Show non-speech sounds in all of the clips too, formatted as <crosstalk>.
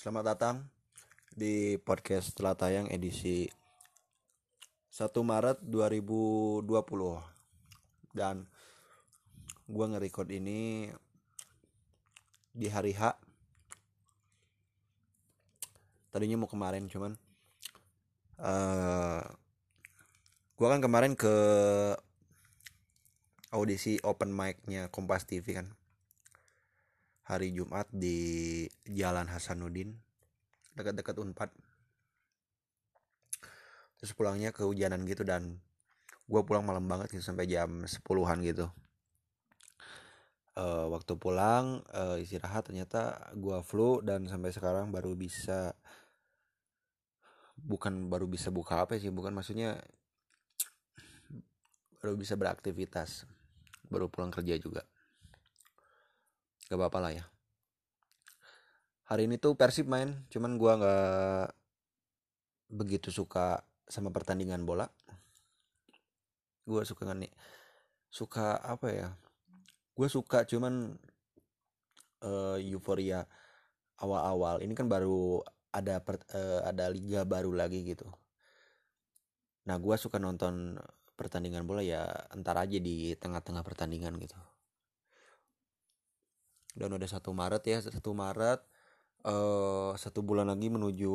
Selamat datang di podcast telah tayang edisi 1 Maret 2020 dan gua nge-record ini di hari H. Tadinya mau kemarin cuman uh, gua kan kemarin ke audisi open mic-nya Kompas TV kan hari Jumat di Jalan Hasanuddin dekat-dekat Unpad. Terus pulangnya kehujanan gitu dan gue pulang malam banget gitu sampai jam 10-an gitu. Uh, waktu pulang uh, istirahat ternyata gue flu dan sampai sekarang baru bisa bukan baru bisa buka apa sih bukan maksudnya baru bisa beraktivitas baru pulang kerja juga gak apa-apa lah ya. Hari ini tuh Persib main cuman gua nggak begitu suka sama pertandingan bola. Gua suka nih suka apa ya gue suka cuman uh, euforia awal-awal. Ini kan baru ada per, uh, ada liga baru lagi gitu. Nah gue suka nonton pertandingan bola ya entar aja di tengah-tengah pertandingan gitu dan udah satu Maret ya satu Maret uh, satu bulan lagi menuju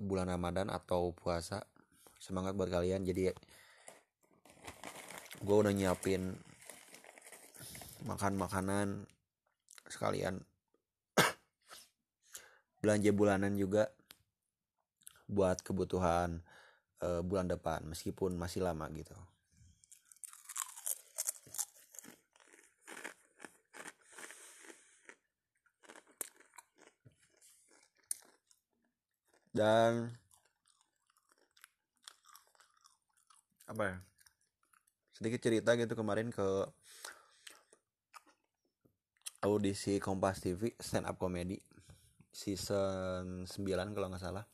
bulan Ramadan atau puasa. Semangat buat kalian. Jadi gue udah nyiapin makan makanan sekalian. <coughs> Belanja bulanan juga buat kebutuhan uh, bulan depan meskipun masih lama gitu dan apa ya sedikit cerita gitu kemarin ke audisi Kompas TV stand up comedy season 9 kalau nggak salah.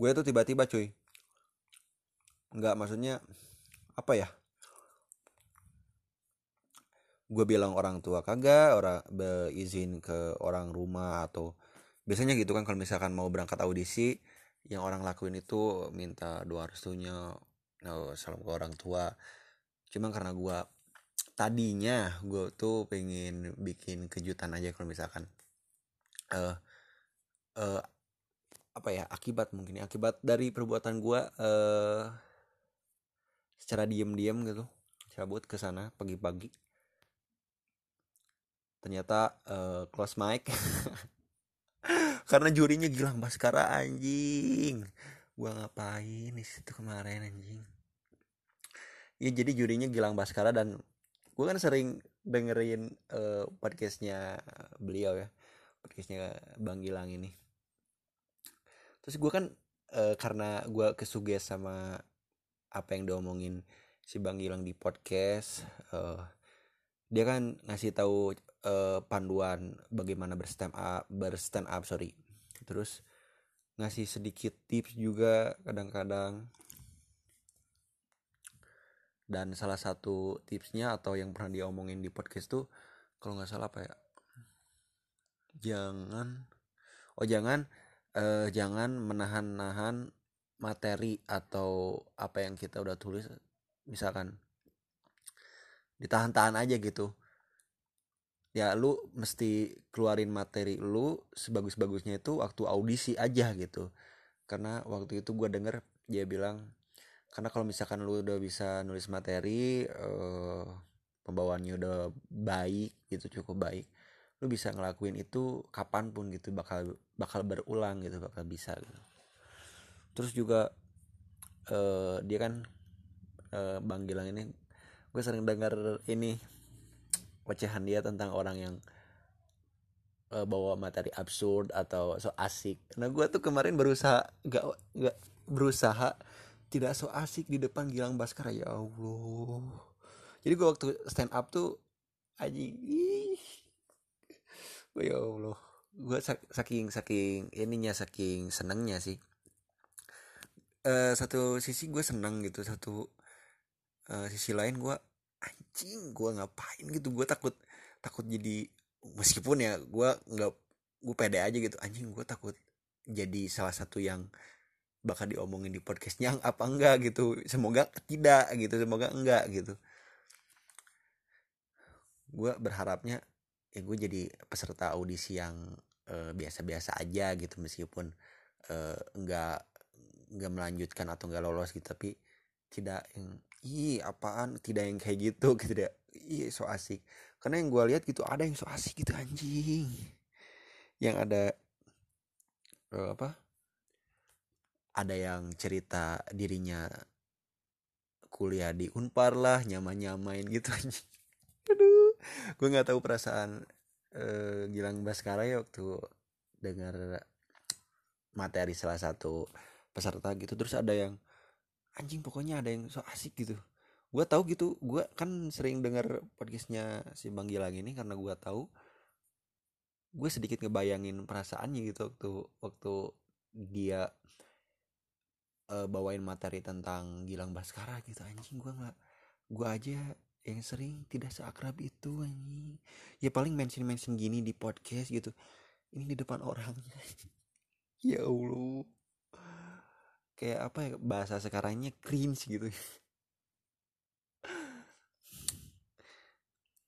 Gue tuh tiba-tiba cuy nggak maksudnya apa ya gue bilang orang tua kagak orang beizin ke orang rumah atau biasanya gitu kan kalau misalkan mau berangkat audisi yang orang lakuin itu minta doa restunya no, salam ke orang tua. Cuma karena gue tadinya gue tuh pengen bikin kejutan aja kalau misalkan uh, uh, apa ya akibat mungkin ya, akibat dari perbuatan gue uh, secara diem-diem gitu cabut ke sana pagi-pagi ternyata uh, close mic. <laughs> Karena jurinya Gilang Baskara anjing. Gua ngapain di situ kemarin anjing? Ya jadi jurinya Gilang Baskara dan gua kan sering dengerin uh, podcastnya beliau ya podcastnya Bang Gilang ini. Terus gua kan uh, karena gua kesuges sama apa yang diomongin si Bang Gilang di podcast uh, dia kan ngasih tahu uh, panduan bagaimana berstand up berstand up sorry. Terus ngasih sedikit tips juga kadang-kadang. Dan salah satu tipsnya atau yang pernah dia omongin di podcast tuh kalau nggak salah apa ya? Jangan oh jangan uh, jangan menahan-nahan materi atau apa yang kita udah tulis misalkan ditahan-tahan aja gitu ya lu mesti keluarin materi lu sebagus-bagusnya itu waktu audisi aja gitu. Karena waktu itu gue denger dia bilang karena kalau misalkan lu udah bisa nulis materi uh, pembawaannya udah baik gitu cukup baik lu bisa ngelakuin itu kapan pun gitu bakal bakal berulang gitu bakal bisa gitu. Terus juga uh, dia kan uh, bang Gilang ini gue sering dengar ini ocehan dia tentang orang yang uh, bawa materi absurd atau so asik. Nah gue tuh kemarin berusaha gak gak berusaha tidak so asik di depan Gilang Baskara ya Allah. Jadi gue waktu stand up tuh aja gue ya Allah gue saking saking ininya saking senengnya sih uh, satu sisi gue seneng gitu satu uh, sisi lain gue anjing gue ngapain gitu? Gue takut takut jadi meskipun ya gue nggak gue pede aja gitu. Anjing gue takut jadi salah satu yang bakal diomongin di podcastnya <laughs> apa enggak gitu? Semoga tidak gitu semoga enggak gitu. Gue berharapnya ya gue jadi peserta audisi yang biasa biasa-biasa aja gitu. Meskipun uh, enggak enggak melanjutkan atau enggak lolos gitu. Tapi tidak yang ih apaan? Tidak yang kayak gitu <laughs> gitu deh. Ih so asik. Karena yang gue lihat gitu ada yang so asik gitu anjing. Yang ada uh, apa? Ada yang cerita dirinya kuliah di unpar lah nyaman nyamain gitu <laughs> anjing. Aduh gue nggak tahu perasaan uh, Gilang Baskara ya waktu dengar materi salah satu peserta gitu. Terus ada yang anjing pokoknya ada yang so asik gitu. Gue tahu gitu gue kan sering dengar podcastnya si Bang Gilang ini karena gue tahu. Gue sedikit ngebayangin perasaannya gitu waktu waktu dia uh, bawain materi tentang Gilang Baskara gitu. Anjing gue nggak gue aja yang sering tidak seakrab itu anjing. Ya paling mention mention gini di podcast gitu. Ini di depan orangnya. <laughs> Ya allah kayak apa ya bahasa sekarangnya cringe gitu.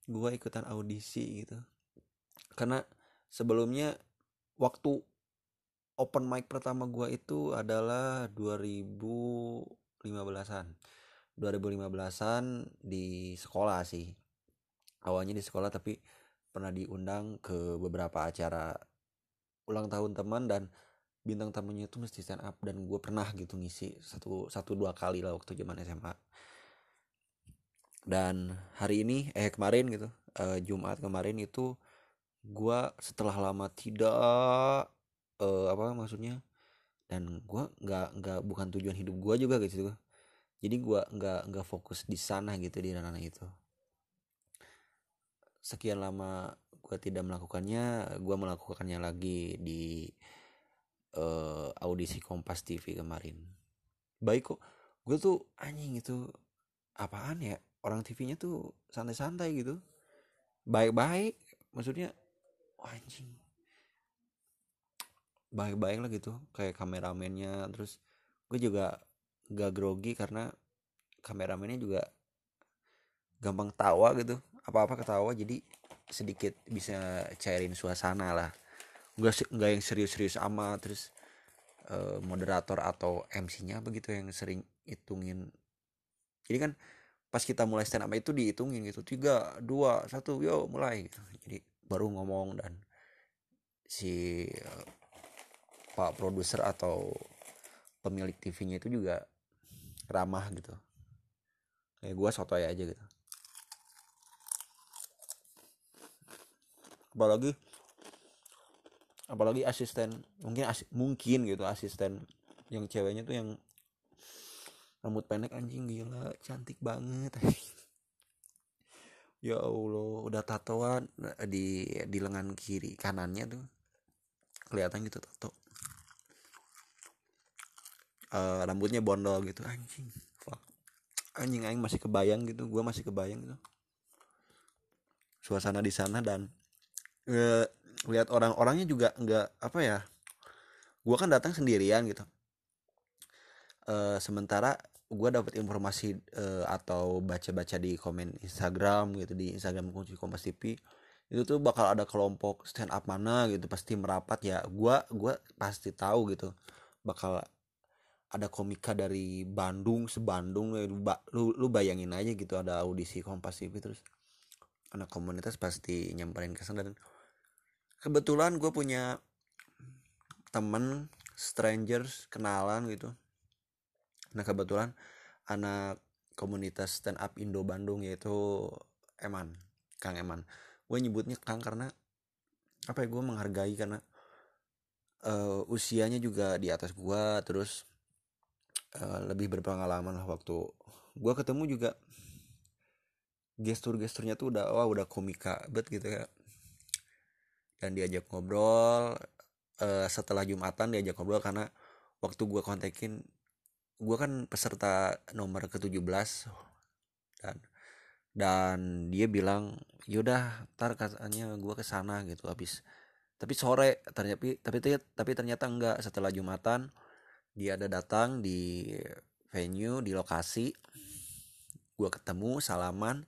Gue ikutan audisi gitu. Karena sebelumnya waktu open mic pertama gue itu adalah 2015an 2015an di sekolah sih. Awalnya di sekolah tapi pernah diundang ke beberapa acara ulang tahun teman dan bintang tamunya itu mesti stand up dan gue pernah gitu ngisi satu satu dua kali lah waktu zaman SMA dan hari ini eh kemarin gitu uh, Jumat kemarin itu gue setelah lama tidak uh, apa maksudnya dan gue nggak nggak bukan tujuan hidup gue juga gitu jadi gue nggak nggak fokus di sana gitu di ranah itu. Sekian lama gue tidak melakukannya gue melakukannya lagi di uh, audisi Kompas TV kemarin. Baik kok. Gue tuh anjing itu apaan ya? Orang TV-nya tuh santai-santai gitu. Baik-baik maksudnya oh, anjing. Baik-baik lah gitu kayak kameramennya. Terus gue juga gak grogi karena kameramennya juga gampang tawa gitu. Apa-apa ketawa jadi sedikit bisa cairin suasana lah nggak nggak yang serius-serius ama terus uh, moderator atau MC-nya begitu yang sering hitungin. Jadi kan pas kita mulai stand up itu dihitungin gitu tiga dua satu yo mulai. Gitu. jadi baru ngomong dan si uh, pak produser atau pemilik TV-nya itu juga ramah gitu. Kayak gue sotoy aja gitu. Apalagi apalagi asisten mungkin as, mungkin gitu asisten yang ceweknya tuh yang rambut pendek anjing gila cantik banget. <laughs> Ya allah udah tatoan di di lengan kiri kanannya tuh kelihatan gitu tato. Uh, rambutnya bondol gitu anjing fuck. Anjing aing masih kebayang gitu gue masih kebayang gitu. Suasana di sana dan uh, lihat orang-orangnya juga nggak apa ya gue kan datang sendirian gitu. Uh, sementara gue dapat informasi uh, atau baca-baca di komen Instagram gitu di Instagram kunci Kompas TV itu tuh bakal ada kelompok stand up mana gitu pasti merapat. Ya gue gua pasti tahu gitu bakal ada komika dari Bandung sebandung lu, lu, lu bayangin aja gitu ada audisi Kompas TV terus anak komunitas pasti nyamperin ke sana dan kebetulan gue punya temen strangers kenalan gitu. Nah kebetulan anak komunitas stand up Indo Bandung yaitu Eman Kang Eman. Gue nyebutnya Kang karena apa ya gue menghargai karena uh, usianya juga di atas gue terus uh, lebih berpengalaman lah waktu gue ketemu juga. Gestur-gesturnya tuh udah wah udah komika bet gitu ya dan diajak ngobrol uh, setelah jumatan diajak ngobrol karena waktu gue kontekin gue kan peserta nomor ke-17 dan dan dia bilang yaudah ntar katanya gue ke sana gitu habis. Tapi sore ternyata tapi tapi ternyata enggak. Setelah jumatan dia ada datang di venue di lokasi. Gue ketemu salaman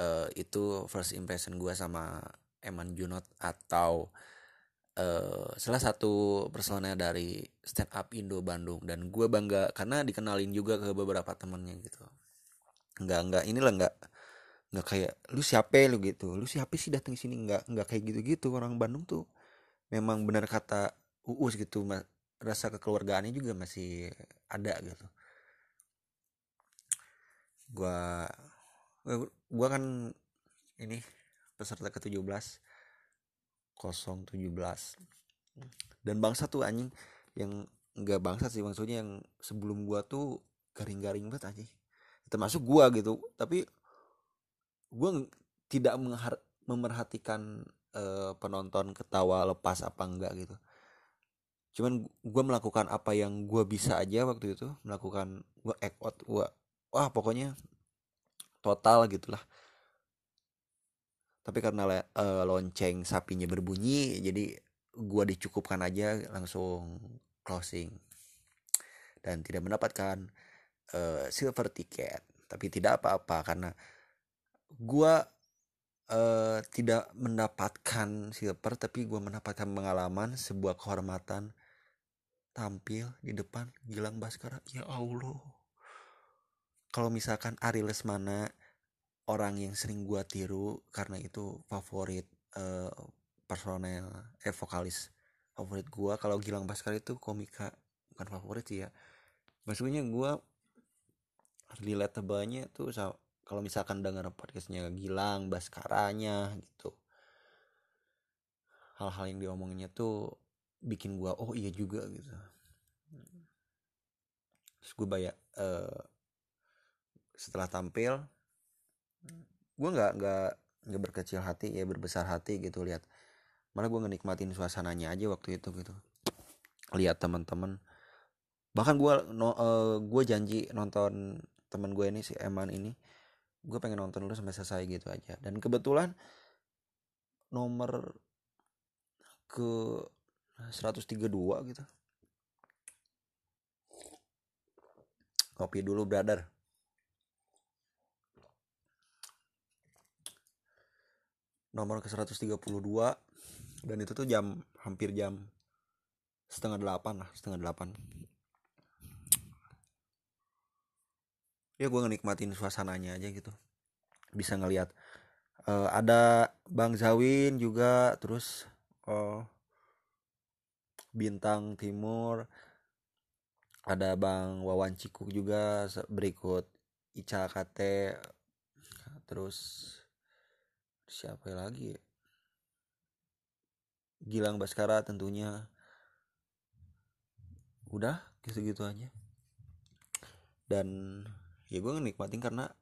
uh, itu first impression gue sama Eman Junot atau uh, salah satu personel dari stand up Indo Bandung. Dan gue bangga karena dikenalin juga ke beberapa temennya gitu. Nggak nggak inilah nggak nggak kayak lu siapa lu? gitu. Lu siapa sih datang sini? Nggak nggak kayak gitu gitu orang Bandung tuh memang benar kata uus gitu. Rasa kekeluargaannya juga masih ada gitu. Gua gua kan ini peserta ke-17 017 dan bangsa tuh anjing yang enggak bangsa sih maksudnya yang sebelum gua tuh garing-garing banget anjing. Termasuk gua gitu tapi gue tidak memerhatikan uh, penonton ketawa lepas apa enggak gitu. Cuman gue melakukan apa yang gue bisa aja waktu itu melakukan gue act out gue wah pokoknya total gitulah tapi karena uh, lonceng sapinya berbunyi jadi gue dicukupkan aja langsung closing. Dan tidak mendapatkan uh, silver ticket. Tapi tidak apa-apa karena gua uh, tidak mendapatkan silver tapi gua mendapatkan pengalaman sebuah kehormatan tampil di depan Gilang Baskara. Ya Allah. Kalau misalkan Ari Lesmana orang yang sering gua tiru karena itu favorit uh, personel eh vokalis favorit gua. Kalau Gilang Baskara itu komika bukan favorit sih ya. Maksudnya gua relatable-nya tuh kalau misalkan dengar podcastnya Gilang Baskaranya gitu. Hal-hal yang diomonginnya tuh bikin gua oh iya juga gitu. Terus gue banyak uh, setelah tampil gue nggak nggak nggak berkecil hati ya berbesar hati gitu lihat. Malah gue ngenikmatin suasananya aja waktu itu gitu. Lihat teman-teman. Bahkan gue no, uh, eh, gue janji nonton teman gue ini si Eman ini gue pengen nonton dulu sampai selesai gitu aja. Dan kebetulan nomor ke 132 gitu. Kopi dulu brother nomor ke 132 dan itu tuh jam hampir jam setengah delapan lah setengah delapan. Ya gue ngenikmatin suasananya aja gitu. Bisa ngelihat uh, ada Bang Zawin juga terus uh, Bintang Timur ada Bang Wawan Cikuk juga berikut Ica Kate terus siapa lagi ya? Gilang Baskara tentunya. Udah gitu-gitu aja. Dan ya gue nikmatin karena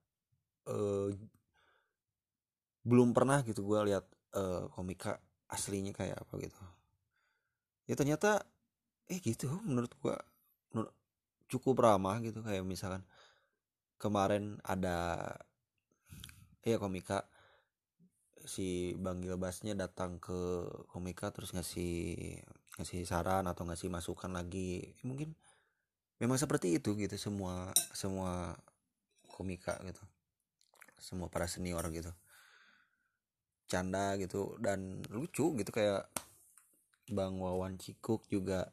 uh, belum pernah gitu gue lihat uh, komika aslinya kayak apa gitu. Ya ternyata eh gitu menurut gue menurut, cukup ramah gitu kayak misalkan kemarin ada ya komika si Bang Gilbasnya datang ke komika terus ngasih ngasih saran atau ngasih masukan lagi. Mungkin memang seperti itu gitu semua semua komika gitu. Semua para senior gitu. Canda gitu dan lucu gitu kayak Bang Wawan Cikuk juga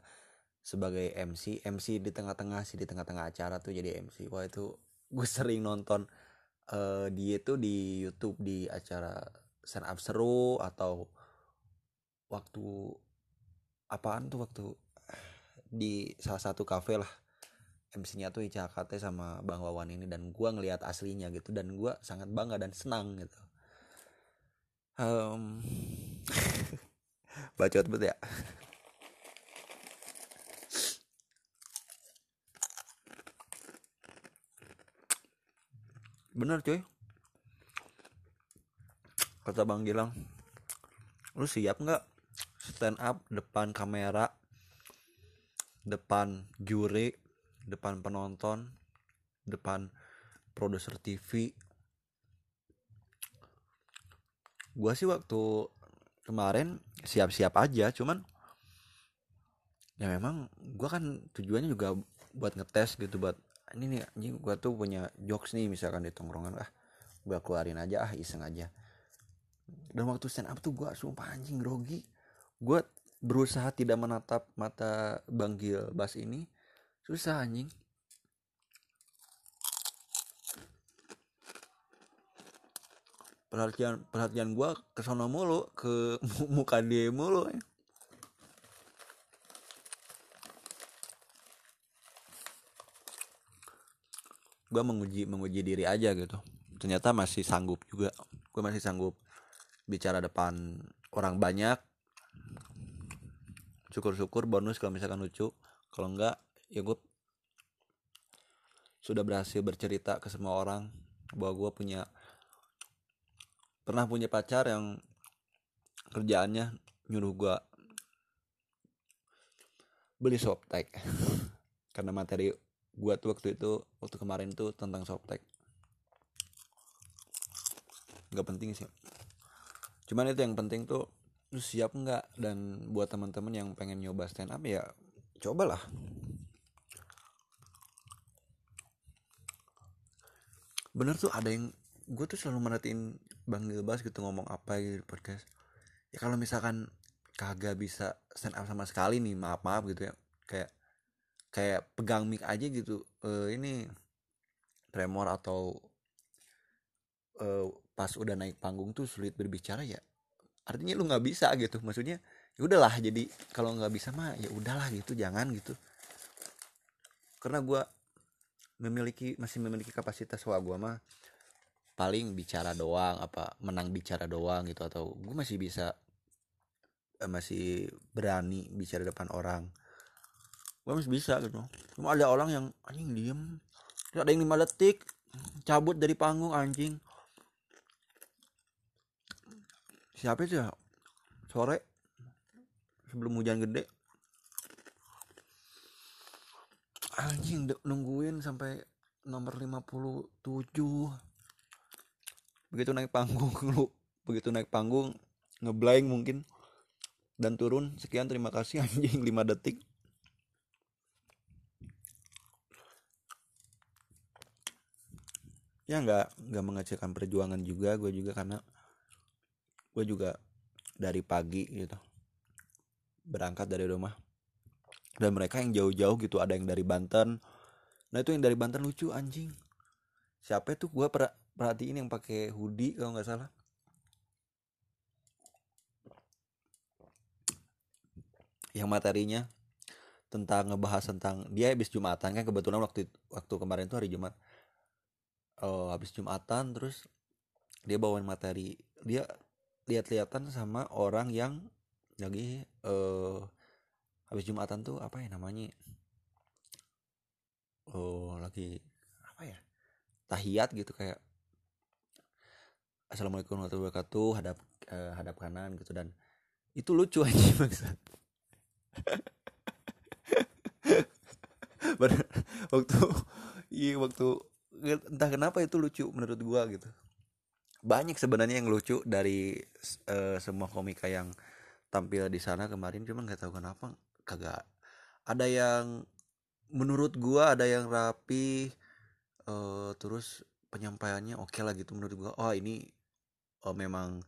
sebagai MC MC di tengah-tengah sih di tengah-tengah acara tuh jadi MC wah itu gue <laughs> sering nonton uh, dia tuh di YouTube di acara stand up seru atau waktu apaan tuh waktu di salah satu kafe lah. MC-nya tuh Ica KT sama Bang Wawan ini dan gua ngelihat aslinya gitu dan gua sangat bangga dan senang gitu. Um, <laughs> bacot bet ya. Bener cuy kata Bang Gilang lu siap nggak stand up depan kamera depan juri depan penonton depan produser TV gue sih waktu kemarin siap-siap aja cuman ya memang gue kan tujuannya juga buat ngetes gitu buat ini nih anjing gue tuh punya jokes nih misalkan di tongkrongan ah gue keluarin aja ah iseng aja dan waktu stand up tuh gue sumpah anjing grogi. Gue berusaha tidak menatap mata Bang Gilbas ini. Susah anjing. Perhatian perhatian gue ke sono mulu ke <laughs> muka dia mulu. Ya. gue menguji menguji diri aja gitu. Ternyata masih sanggup juga. Gue masih sanggup bicara depan orang banyak. Syukur-syukur bonus kalau misalkan lucu. Kalau enggak ya gue sudah berhasil bercerita ke semua orang bahwa gue punya pernah punya pacar yang kerjaannya nyuruh gue beli softtek <laughs> karena materi gue tuh waktu itu waktu kemarin tuh tentang softtek nggak penting sih cuman itu yang penting tuh lu siap nggak? Dan buat teman-teman yang pengen nyoba stand up ya cobalah. Bener tuh ada yang gue tuh selalu merhatiin Bang Gilbas gitu ngomong apa gitu di podcast. Ya kalau misalkan kagak bisa stand up sama sekali nih maaf maaf gitu ya. Kayak kayak pegang mic aja gitu uh, ini tremor atau uh, pas udah naik panggung tuh sulit berbicara ya artinya lu nggak bisa gitu. Maksudnya ya udahlah jadi kalau nggak bisa mah ya udahlah gitu jangan gitu. Karena gue memiliki masih memiliki kapasitas wah gue mah paling bicara doang apa menang bicara doang gitu atau gue masih bisa eh, masih berani bicara depan orang. Gue masih bisa gitu. Cuma ada orang yang anjing diem. Ada yang lima detik cabut dari panggung anjing siapa itu ya? Sore. Sebelum hujan gede. Anjing nungguin sampai nomor 57 begitu naik panggung <laughs> lu begitu naik panggung ngeblank mungkin. Dan turun sekian terima kasih anjing 5 detik. Ya nggak nggak mengecilkan perjuangan juga gue juga karena gue juga dari pagi gitu berangkat dari rumah. Dan mereka yang jauh-jauh gitu ada yang dari Banten. Nah itu yang dari Banten lucu anjing. Siapa itu gue per perhatiin yang pakai hoodie kalau nggak salah. Yang materinya tentang ngebahas tentang dia habis jumatan kan kebetulan waktu waktu kemarin tuh hari jumat. Oh, habis jumatan terus dia bawain materi dia lihat-lihatan sama orang yang lagi uh, habis jumatan tuh apa ya namanya? Oh lagi apa ya? Tahiyat gitu kayak assalamualaikum warahmatullahi wabarakatuh hadap uh, hadap kanan gitu. Dan itu lucu <laughs> aja bangsa waktu iya waktu entah kenapa itu lucu menurut gua gitu banyak sebenarnya yang lucu dari uh, semua komika yang tampil di sana kemarin cuma nggak tahu kenapa kagak ada yang menurut gua ada yang rapi uh, terus penyampaiannya oke okay lah gitu menurut gua. Oh ini oh, memang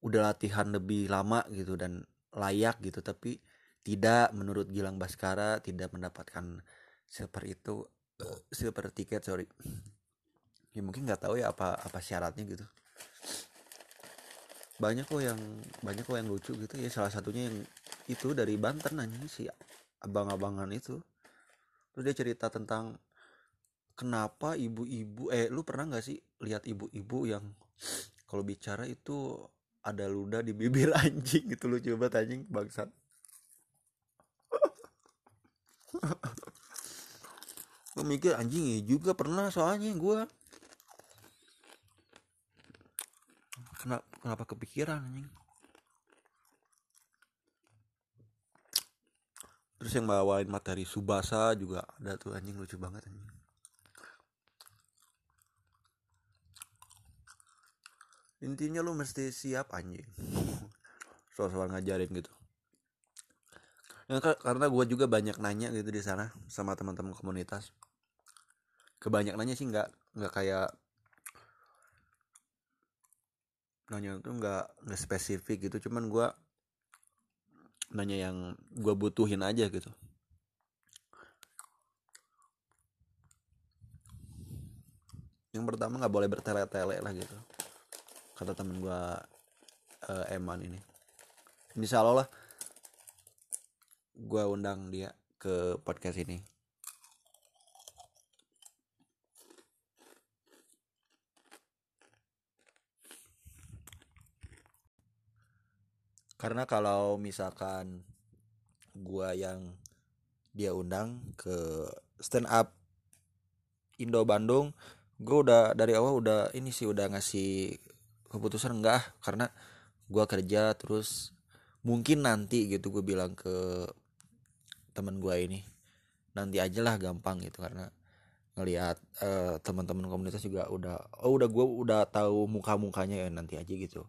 udah latihan lebih lama gitu dan layak gitu tapi tidak menurut Gilang Baskara tidak mendapatkan silver itu uh, silver tiket sorry ya mungkin nggak tahu ya apa apa syaratnya gitu. Banyak kok yang banyak kok yang lucu gitu ya. Salah satunya yang itu dari Banten nanya si abang-abangan itu. Terus dia cerita tentang kenapa ibu-ibu eh lu pernah nggak sih lihat ibu-ibu yang kalau bicara itu ada ludah di bibir <laughs> anjing itu lu coba anjing bangsat. Gue mikir anjing ya juga pernah soalnya gue kenapa kepikiran anjing? Terus yang bawain materi subasa juga ada tuh anjing lucu banget anjing. Intinya lu mesti siap anjing. <laughs> Soal-soal ngajarin gitu. Ya, karena gue juga banyak nanya gitu di sana sama teman-teman komunitas. Kebanyak nanya sih nggak nggak kayak nanya tuh nggak nggak spesifik gitu. Cuman gue nanya yang gue butuhin aja gitu. Yang pertama nggak boleh bertele-tele lah gitu kata temen gue uh, Eman ini. Allah lah gue undang dia ke podcast ini karena kalau misalkan gue yang dia undang ke stand up Indo Bandung gue udah dari awal udah ini sih udah ngasih keputusan enggak karena gue kerja terus mungkin nanti gitu gue bilang ke teman gue ini. Nanti aja lah gampang gitu karena ngelihat uh, teman-teman komunitas juga udah oh udah gue udah tahu muka mukanya ya nanti aja gitu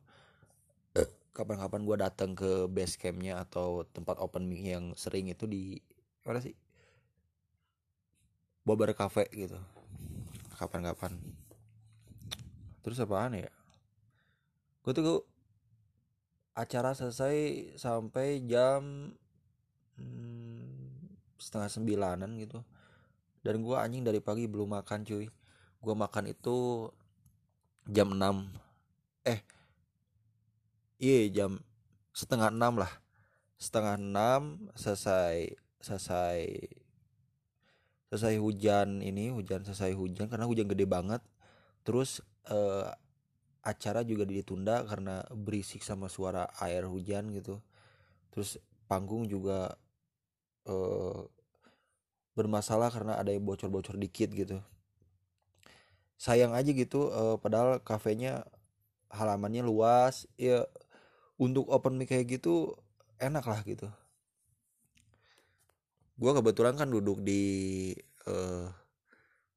kapan-kapan gue datang ke base campnya atau tempat open mic yang sering itu di mana sih? Bobar Cafe gitu. Kapan-kapan. Terus apaan ya? Gue tuh acara selesai sampai jam hmm, setengah sembilanan gitu. Dan gue anjing dari pagi belum makan cuy. Gue makan itu jam 6 eh iya jam setengah enam lah. Setengah enam selesai selesai selesai hujan ini hujan selesai hujan karena hujan gede banget. Terus eh, acara juga ditunda karena berisik sama suara air hujan gitu. Terus panggung juga eh, bermasalah karena ada yang bocor-bocor dikit gitu. Sayang aja gitu eh, padahal kafenya halamannya luas ya untuk open mic kayak gitu enak lah gitu. Gue kebetulan kan duduk di uh,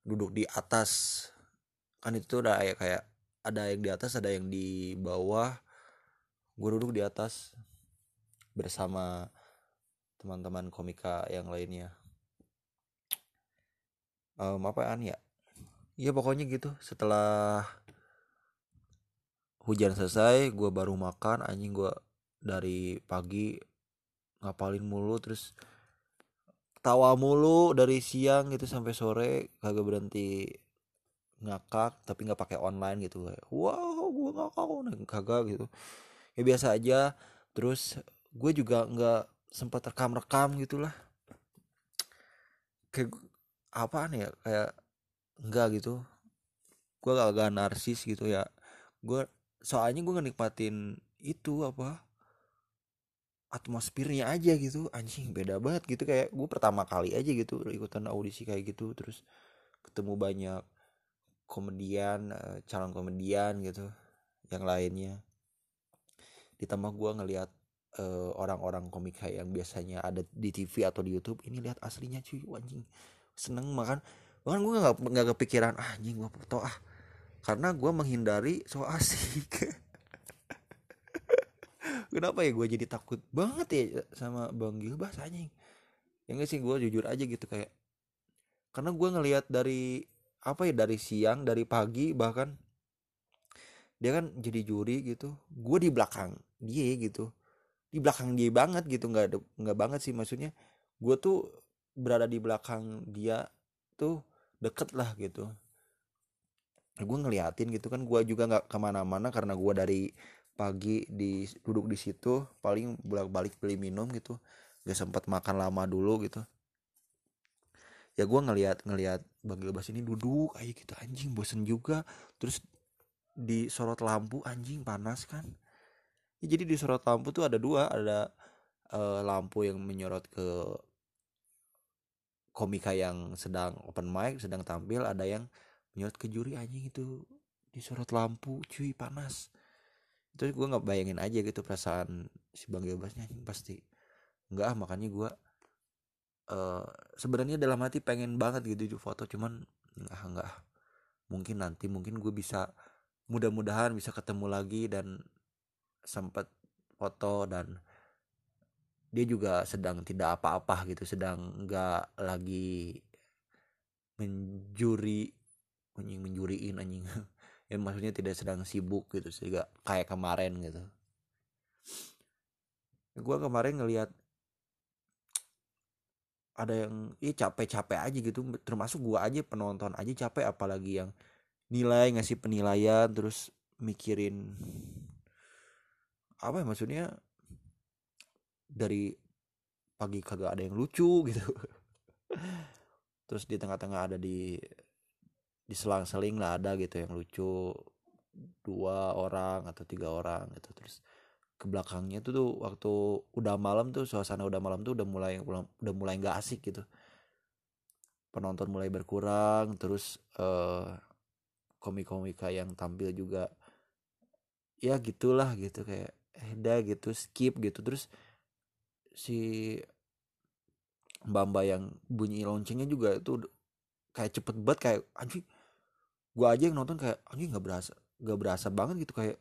duduk di atas. Kan itu udah kayak kayak ada yang di atas ada yang di bawah. Gue duduk di atas bersama teman-teman komika yang lainnya. Um, apaan ya? Ya pokoknya gitu. Setelah hujan selesai gue baru makan anjing gue dari pagi ngapalin mulu terus tawa mulu dari siang gitu sampai sore kagak berhenti ngakak tapi nggak pakai online gitu wow gue ngakak kagak gitu. Ya biasa aja terus gue juga nggak sempat rekam rekam gitulah. Kayak apaan ya kayak enggak gitu. Gue agak narsis gitu ya. Gue soalnya gue nikmatin itu apa atmosfernya aja gitu. Anjing beda banget gitu. Kayak gue pertama kali aja gitu ikutan audisi kayak gitu terus ketemu banyak komedian eh, calon komedian gitu yang lainnya. Ditambah gue ngelihat uh, orang-orang komik kayak yang biasanya ada di TV atau di YouTube ini lihat aslinya cuy anjing. Seneng makan. Bahkan gue nggak nggak kepikiran ah, anjing gue foto ah karena gue menghindari so asik. <laughs> Kenapa ya gue jadi takut banget ya sama bang Gilbas anjing yang gak sih gue jujur aja gitu kayak karena gue ngelihat dari apa ya dari siang dari pagi bahkan dia kan jadi juri gitu. Gue di belakang dia gitu. Di belakang dia banget gitu nggak nggak banget sih maksudnya. Gue tuh berada di belakang dia tuh deket lah gitu gue ngeliatin gitu kan gue juga nggak ke mana-mana karena gue dari pagi di duduk di situ paling bolak balik beli minum gitu. Gak sempat makan lama dulu gitu. Ya gue ngelihat ngelihat bang Gilbas ini duduk aja gitu anjing bosen juga. Terus di sorot lampu anjing panas kan. Ya, jadi di sorot lampu tuh ada dua ada uh, lampu yang menyorot ke komika yang sedang open mic sedang tampil ada yang menyorot ke juri anjing itu disorot lampu cuy panas. Terus gue nggak bayangin aja gitu perasaan si bang Gilbasnya pasti. Nggak ah makanya gue uh, sebenarnya dalam hati pengen banget gitu di foto cuman nggak nggak. Mungkin nanti mungkin gue bisa mudah-mudahan bisa ketemu lagi dan sempat foto dan dia juga sedang tidak apa-apa gitu sedang nggak lagi menjuri anjing menjuriin anjing. <laughs> Ya maksudnya tidak sedang sibuk gitu sehingga kayak kemarin gitu. Gue kemarin ngelihat ada yang ih capek-capek aja gitu termasuk gue aja penonton aja capek apalagi yang nilai ngasih penilaian terus mikirin apa ya maksudnya? Dari pagi kagak ada yang lucu gitu. <laughs> Terus di tengah-tengah ada di di selang-seling lah ada gitu yang lucu dua orang atau tiga orang gitu. Terus ke belakangnya tuh tuh waktu udah malam tuh suasana udah malam tuh udah mulai udah mulai nggak asik gitu. Penonton mulai berkurang terus uh, komik-komika yang tampil juga ya gitulah gitu kayak eda gitu skip gitu. Terus si mbak yang bunyi loncengnya juga itu kayak cepet banget kayak anjing gua aja yang nonton kayak anjing nggak berasa nggak berasa banget gitu. Kayak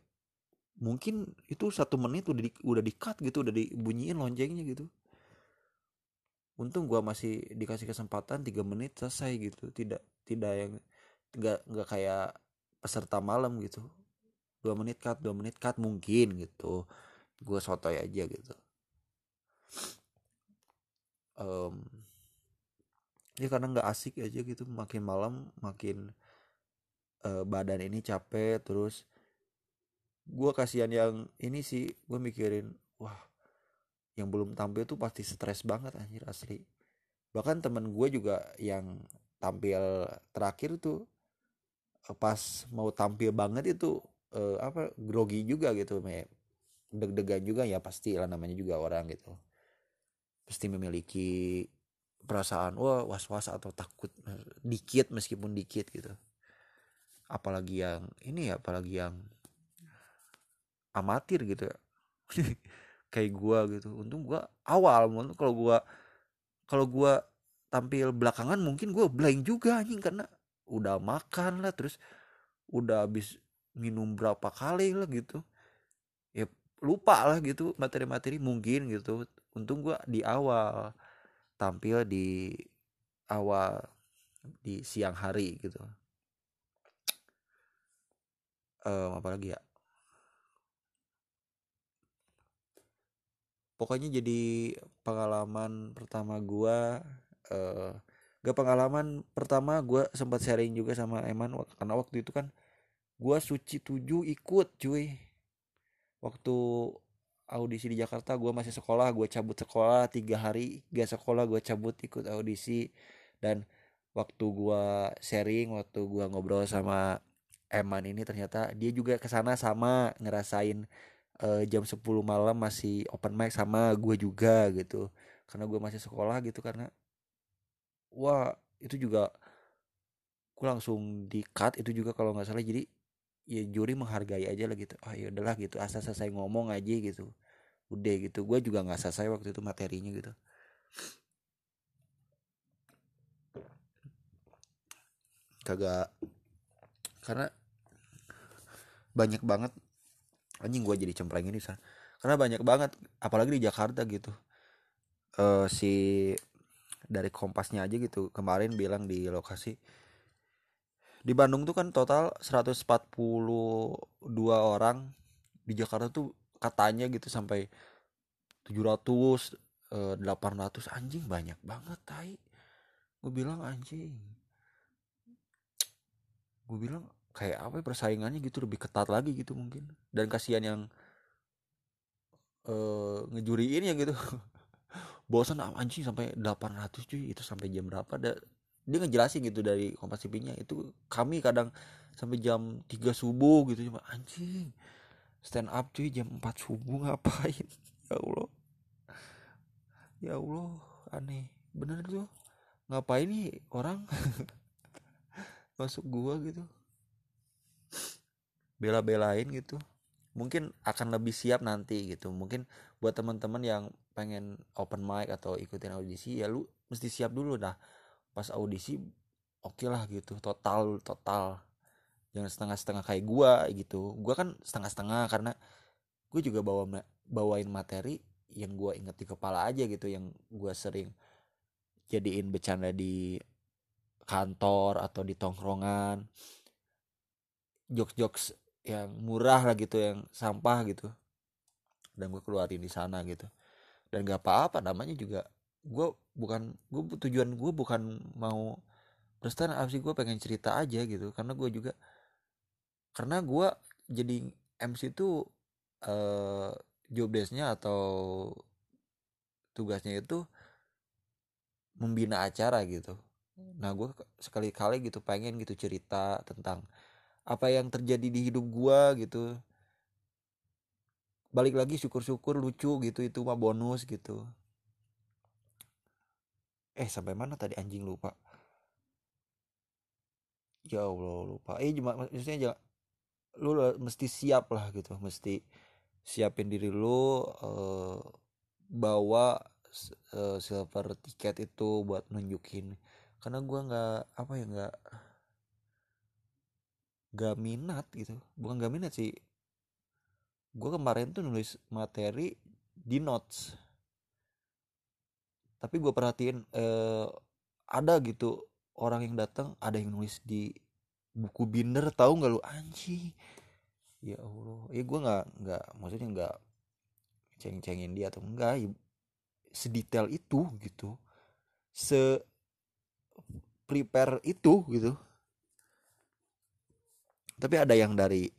mungkin itu satu menit udah di, udah di cut gitu udah dibunyiin loncengnya gitu. Untung gua masih dikasih kesempatan tiga menit selesai gitu. Tidak tidak yang nggak nggak kayak peserta malam gitu. Dua menit cut dua menit cut mungkin gitu. Gue sotoy aja gitu. Um, ya karena nggak asik aja gitu. Makin malam makin uh, badan ini capek terus gue kasihan yang ini sih gue mikirin wah yang belum tampil tuh pasti stres banget anjir asli. Bahkan temen gue juga yang tampil terakhir tuh eh, pas mau tampil banget itu uh, apa grogi juga gitu deg-degan juga ya pasti lah namanya juga orang gitu. Pasti memiliki perasaan wah was-was atau takut dikit meskipun dikit gitu apalagi yang ini ya apalagi yang amatir gitu ya. <laughs> Kayak gua gitu. Untung gua awal kalau gua kalau gua tampil belakangan mungkin gua blank juga anjing karena udah makan lah terus udah habis minum berapa kali lah gitu. Ya lupa lah gitu materi-materi mungkin gitu. Untung gua di awal tampil di awal di siang hari gitu um, apa lagi ya? Pokoknya jadi pengalaman pertama gua uh, gak pengalaman pertama gua sempat sharing juga sama Eman karena waktu itu kan gua suci tujuh ikut cuy. Waktu audisi di Jakarta gua masih sekolah gua cabut sekolah tiga hari gak sekolah gua cabut ikut audisi. Dan waktu gua sharing waktu gua ngobrol sama Eman ini ternyata dia juga ke sana sama ngerasain uh, jam 10 malam masih open mic sama gue juga gitu. Karena gue masih sekolah gitu karena wah itu juga gue langsung di cut itu juga kalau nggak salah. Jadi ya juri menghargai aja lah gitu. Oh ya udahlah gitu asal selesai ngomong aja gitu. Udah gitu. Gue juga nggak selesai waktu itu materinya gitu. Kagak. Karena banyak banget. Anjing gue jadi cempreng ini sah karena banyak banget apalagi di Jakarta gitu. Uh, si dari kompasnya aja gitu kemarin bilang di lokasi di Bandung tuh kan total 142 orang di Jakarta tuh katanya gitu sampai 700 eh, 800 anjing banyak banget tai. Gue bilang anjing. Gue bilang kayak apa ya, persaingannya gitu lebih ketat lagi gitu mungkin. Dan kasihan yang uh, ngejuriin ya gitu. <laughs> Bosan ah, anjing sampai 800 cuy itu sampai jam berapa? Ada dia ngejelasin gitu dari kompas TV-nya itu kami kadang sampai jam 3 subuh gitu cuma anjing stand up cuy jam 4 subuh ngapain <laughs> ya Allah. Ya Allah aneh. Bener tuh. Ngapain nih orang? <laughs> Masuk gua gitu bela-belain gitu. Mungkin akan lebih siap nanti gitu. Mungkin buat teman-teman yang pengen open mic atau ikutin audisi ya lu mesti siap dulu. Dah pas audisi oke okay lah gitu. Total total. Jangan setengah-setengah kayak gue gitu. Gue kan setengah-setengah karena gue juga bawa bawain materi yang gue inget di kepala aja gitu yang gue sering jadiin bercanda di kantor atau di tongkrongan. Jokes-jokes yang murah lah gitu yang sampah gitu. Dan gue keluarin di sana gitu. Dan gak apa-apa namanya juga gue bukan gue tujuan gue bukan mau berstand up sih gue pengen cerita aja gitu. Karena gue juga karena gue jadi MC itu eh, job desknya atau tugasnya itu membina acara gitu. Nah gue sekali-kali gitu pengen gitu cerita tentang apa yang terjadi di hidup gue gitu. Balik lagi syukur-syukur lucu gitu itu mah bonus gitu. Eh sampai mana tadi anjing lupa. Ya Allah lupa. Eh maksudnya jangan lu mesti siap lah gitu. Mesti siapin diri lu uh, bawa uh, silver tiket itu buat nunjukin. Karena gua nggak apa ya nggak gak minat gitu. Bukan gak minat sih. Gue kemarin tuh nulis materi di notes. Tapi gue perhatiin eh, ada gitu orang yang datang ada yang nulis di buku binder tahu nggak lu? Anjing. Ya allah. Ya gue nggak nggak maksudnya nggak ceng-cengin dia atau enggak ya, sedetail itu gitu. Se prepare itu gitu tapi ada yang dari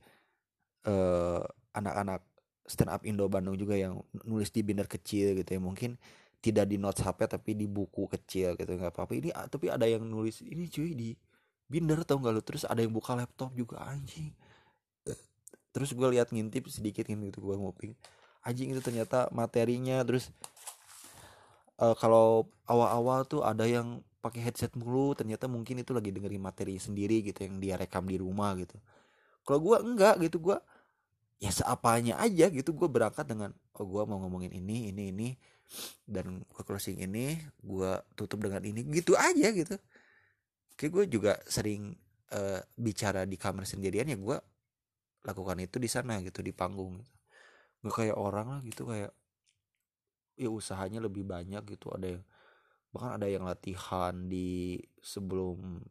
uh, anak-anak stand up Indo Bandung juga yang nulis di binder kecil gitu ya. Mungkin tidak di notes HP tapi di buku kecil gitu nggak apa-apa. Ini tapi ada yang nulis ini cuy di binder tau nggak lu? Terus ada yang buka laptop juga anjing. Terus gue lihat ngintip sedikit gitu gue nguping. Anjing itu ternyata materinya. Terus uh, kalau awal-awal tuh ada yang pakai headset mulu ternyata mungkin itu lagi dengerin materi sendiri gitu yang dia rekam di rumah gitu. Kalau gue enggak gitu gue ya seapanya aja gitu gue berangkat dengan oh gue mau ngomongin ini ini ini dan gue closing ini gue tutup dengan ini gitu aja gitu. Kayak gue juga sering uh, bicara di kamar sendirian ya gue lakukan itu di sana gitu di panggung gitu. Nggak kayak orang lah gitu kayak ya usahanya lebih banyak gitu ada yang bahkan ada yang latihan di sebelum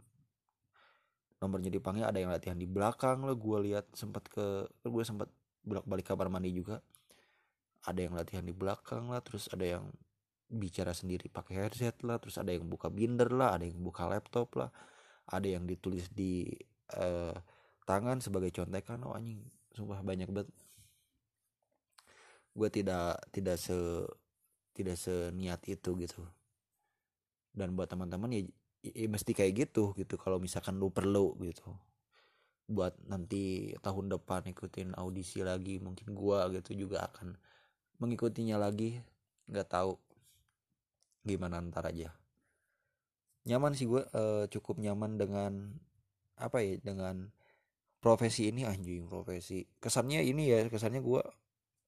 nomornya dipanggil ada yang latihan di belakang lah gue lihat sempat ke gue sempat bolak balik kamar mandi juga. Ada yang latihan di belakang lah terus ada yang bicara sendiri pakai headset lah terus ada yang buka binder lah ada yang buka laptop lah ada yang ditulis di uh, tangan sebagai contekan. Oh anjing sumpah banyak banget. Gue tidak tidak se tidak seniat itu gitu dan buat teman-teman ya, ya mesti kayak gitu gitu. Kalau misalkan lu perlu gitu. Buat nanti tahun depan ikutin audisi lagi mungkin gua gitu juga akan mengikutinya lagi. Nggak tahu gimana ntar aja. Nyaman sih gue uh, cukup nyaman dengan apa ya dengan profesi ini anjing profesi. Kesannya ini ya kesannya gue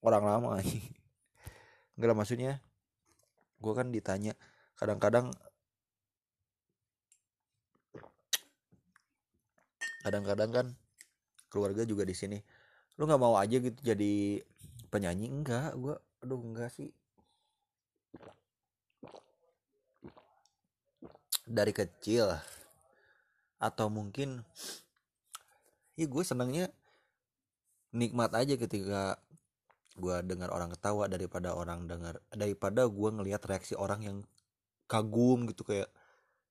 orang lama <laughs> nggak lah maksudnya gue kan ditanya kadang-kadang kadang-kadang kan keluarga juga di sini lu nggak mau aja gitu jadi penyanyi? Enggak gue aduh enggak sih. Dari kecil atau mungkin ya gue senangnya nikmat aja ketika gue dengar orang ketawa daripada orang dengar daripada gue ngelihat reaksi orang yang kagum gitu kayak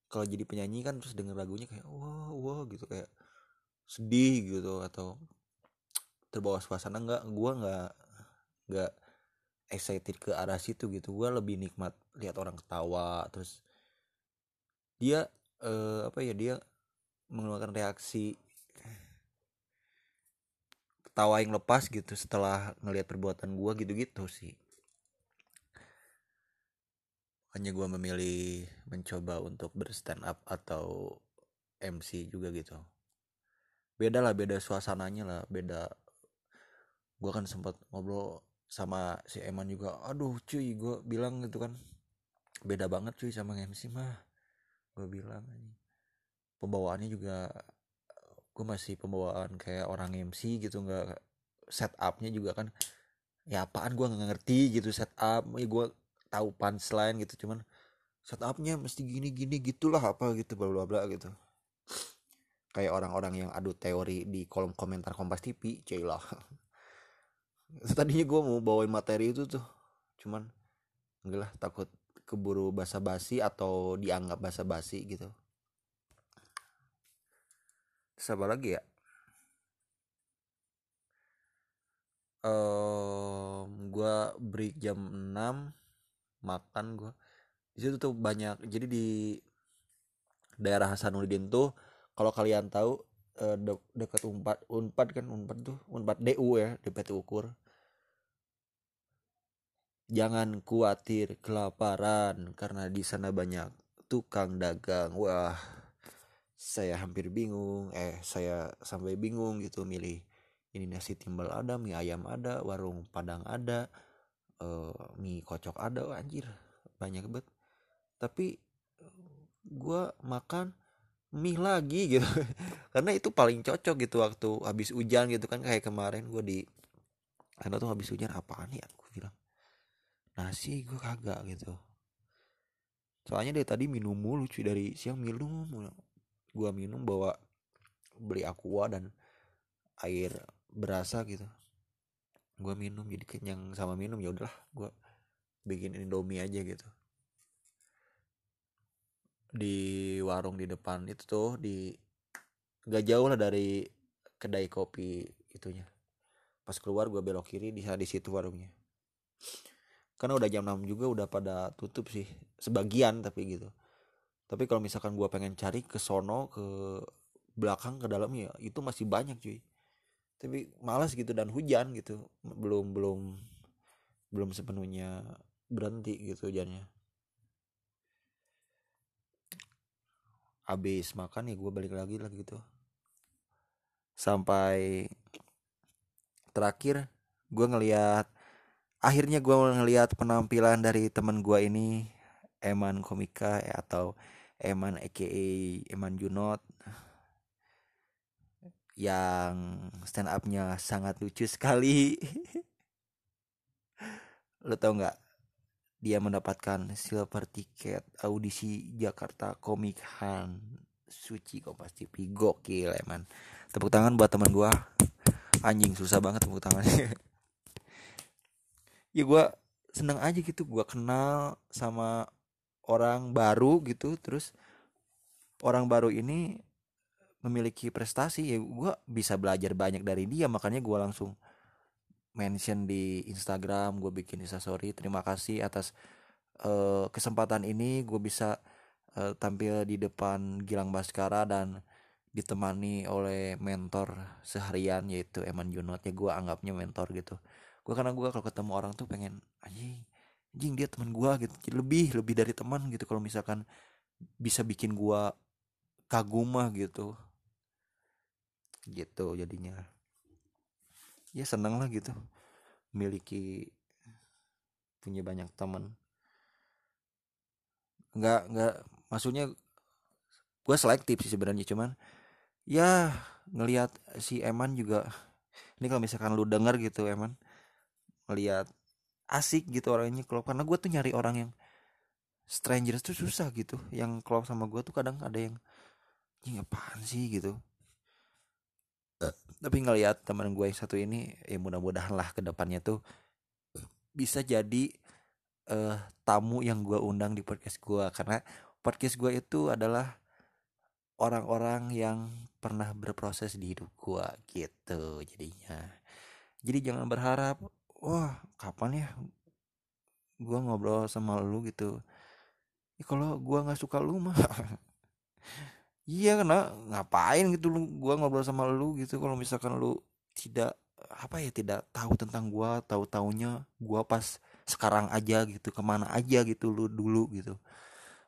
kalau jadi penyanyi kan terus denger lagunya kayak wah wah gitu kayak sedih gitu atau terbawa suasana nggak gue nggak nggak excited ke arah situ gitu. Gue lebih nikmat lihat orang ketawa terus dia uh, apa ya dia mengeluarkan reaksi ketawa yang lepas gitu setelah ngelihat perbuatan gue gitu-gitu sih. Hanya gue memilih mencoba untuk berstand up atau MC juga gitu beda lah beda suasananya lah beda. Gue kan sempat ngobrol sama si Eman juga aduh cuy gue bilang gitu kan. Beda banget cuy sama MC mah gue bilang pembawaannya juga gue masih pembawaan kayak orang MC gitu nggak setupnya juga kan. Ya apaan gue nggak ngerti gitu setup ya gue tahu punchline gitu cuman setupnya mesti gini gini gitulah apa gitu bla bla bla gitu kayak orang-orang yang adu teori di kolom komentar Kompas TV lah. <laughs> Tadinya gue mau bawain materi itu tuh cuman enggak lah takut keburu basa-basi atau dianggap basa-basi gitu. Siapa lagi ya? Um, gue break jam 6 makan gue di situ tuh banyak jadi di daerah Hasanuddin tuh kalau kalian tahu uh, de dekat unpad unpad kan unpad tuh unpad DU ya DPT ukur. Jangan khawatir kelaparan karena di sana banyak tukang dagang. Wah saya hampir bingung eh saya sampai bingung gitu milih ini nasi timbal ada mie ayam ada warung padang ada uh, mie kocok ada. Oh, anjir banyak banget tapi gue makan mie lagi gitu. <laughs> Karena itu paling cocok gitu waktu habis hujan gitu kan. Kayak kemarin gue di karena tuh habis hujan apaan ya? Aku bilang nasi gue kagak gitu. Soalnya dari tadi minum mulu cuy dari siang minum gua minum bawa beli aqua dan air berasa gitu. Gua minum jadi kenyang sama minum ya udahlah gua bikin indomie aja gitu di warung di depan itu tuh di gak jauh lah dari kedai kopi itunya. Pas keluar gue belok kiri di di situ warungnya. Karena udah jam 6 juga udah pada tutup sih sebagian tapi gitu. Tapi kalau misalkan gue pengen cari ke sono ke belakang ke dalamnya itu masih banyak cuy. Tapi malas gitu dan hujan gitu belum belum belum sepenuhnya berhenti gitu hujannya habis makan ya gue balik lagi lah gitu. Sampai terakhir gue ngelihat akhirnya gue ngelihat penampilan dari teman gue ini Eman Komika ya, atau Eman aka Eman Junot yang stand upnya sangat lucu sekali. <laughs> Lo tau nggak dia mendapatkan silver ticket audisi Jakarta Comic Han suci Kompas TV gokil eman tepuk tangan buat teman gua. Anjing susah banget tepuk tangan <laughs> ya gua seneng aja gitu gua kenal sama orang baru gitu terus orang baru ini memiliki prestasi. Ya gue bisa belajar banyak dari dia makanya gue langsung mention di Instagram gue bikin instastory. Terima kasih atas uh, kesempatan ini. Gue bisa uh, tampil di depan Gilang Baskara dan ditemani oleh mentor seharian yaitu Eman Junot. Ya gue anggapnya mentor gitu. Gue karena gue kalau ketemu orang tuh pengen anjing anjing dia teman gua gitu. Lebih lebih dari teman gitu. Kalau misalkan bisa bikin gua kagumah gitu. Gitu jadinya ya seneng lah gitu. Memiliki punya banyak teman nggak nggak maksudnya gue selektif sih sebenarnya cuman ya ngelihat si Eman juga ini kalau misalkan lu denger gitu Eman ngelihat asik gitu orangnya klop karena gue tuh nyari orang yang strangers tuh susah gitu. Yang klop sama gue tuh kadang ada yang ini apaan sih? gitu tapi ngeliat teman gue yang satu ini ya mudah-mudahan lah ke depannya tuh bisa jadi uh, tamu yang gue undang di podcast gue. Karena podcast gue itu adalah orang-orang yang pernah berproses di hidup gue gitu jadinya. Jadi jangan berharap wah kapan ya gua ngobrol sama lu? Gitu. Ya, kalau gua nggak suka lu mah <laughs> iya karena ngapain gitu lu gua ngobrol sama lu gitu kalau misalkan lu tidak apa ya tidak tahu tentang gua tahu taunya gua pas sekarang aja gitu ke mana aja gitu lu dulu gitu.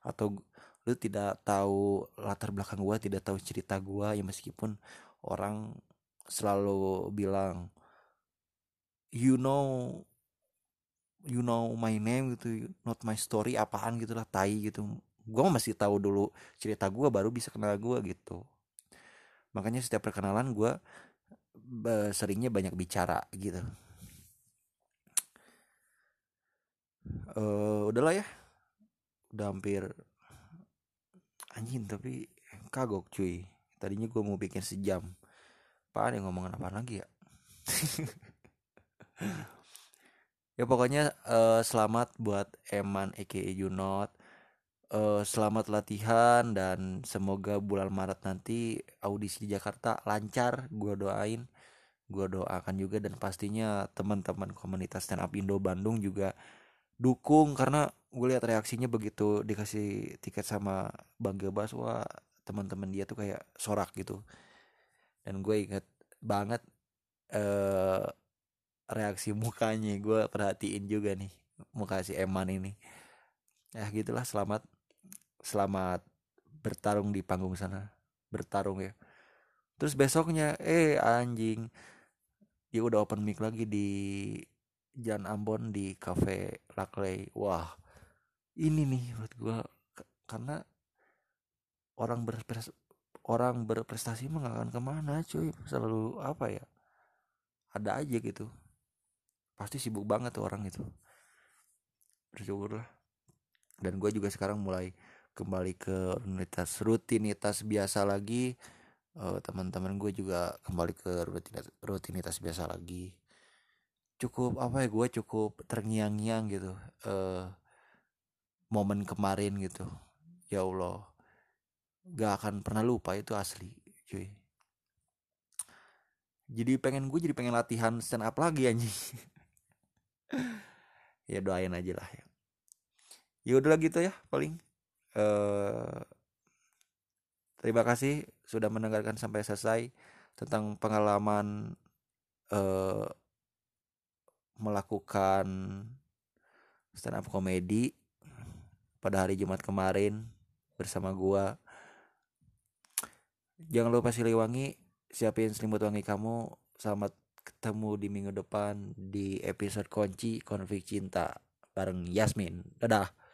Atau lu tidak tahu latar belakang gua tidak tahu cerita gua ya meskipun orang selalu bilang you know you know my name gitu not my story apaan gitu lah tai gitu gue masih tahu dulu cerita gue baru bisa kenal gue gitu. Makanya setiap perkenalan gue seringnya banyak bicara gitu. Uh, udahlah ya. Udah hampir anjing tapi kagok cuy. Tadinya gue mau bikin sejam. Apaan yang ngomongan apa lagi ya? <laughs> Ya pokoknya uh, selamat buat Eman aka Junot uh, selamat latihan dan semoga bulan Maret nanti audisi di Jakarta lancar. Gue doain gue doakan juga dan pastinya teman-teman komunitas stand up Indo Bandung juga dukung karena gue lihat reaksinya begitu dikasih tiket sama Bang Gebas wah teman-teman dia tuh kayak sorak gitu. Dan gue inget banget eh reaksi mukanya gue perhatiin juga nih muka si Eman ini. Ya gitulah selamat selamat bertarung di panggung sana bertarung ya. Terus besoknya eh anjing. Dia udah open mic lagi di Jalan Ambon di cafe Lakley wah ini nih buat gue karena orang berprestasi orang berprestasi mah ke mana cuy. Selalu apa ya ada aja gitu. Pasti sibuk banget tuh orang itu. Bersyukur lah dan gue juga sekarang mulai kembali ke rutinitas rutinitas biasa lagi. Uh, teman-teman gue juga kembali ke rutinitas rutinitas biasa lagi. Cukup apa ya gue cukup terngiang-ngiang gitu. Uh, momen kemarin gitu. Ya Allah gak akan pernah lupa itu asli cuy. Jadi pengen gue jadi pengen latihan stand up lagi anjing. <laughs> Ya doain aja lah ya. Ya udah gitu ya paling Eh, terima kasih sudah mendengarkan sampai selesai tentang pengalaman uh, melakukan stand up comedy pada hari Jumat kemarin bersama gua. Jangan lupa Siliwangi, siapin selimut wangi kamu. Selamat ketemu di minggu depan di episode kunci konflik cinta bareng Yasmin. Dadah.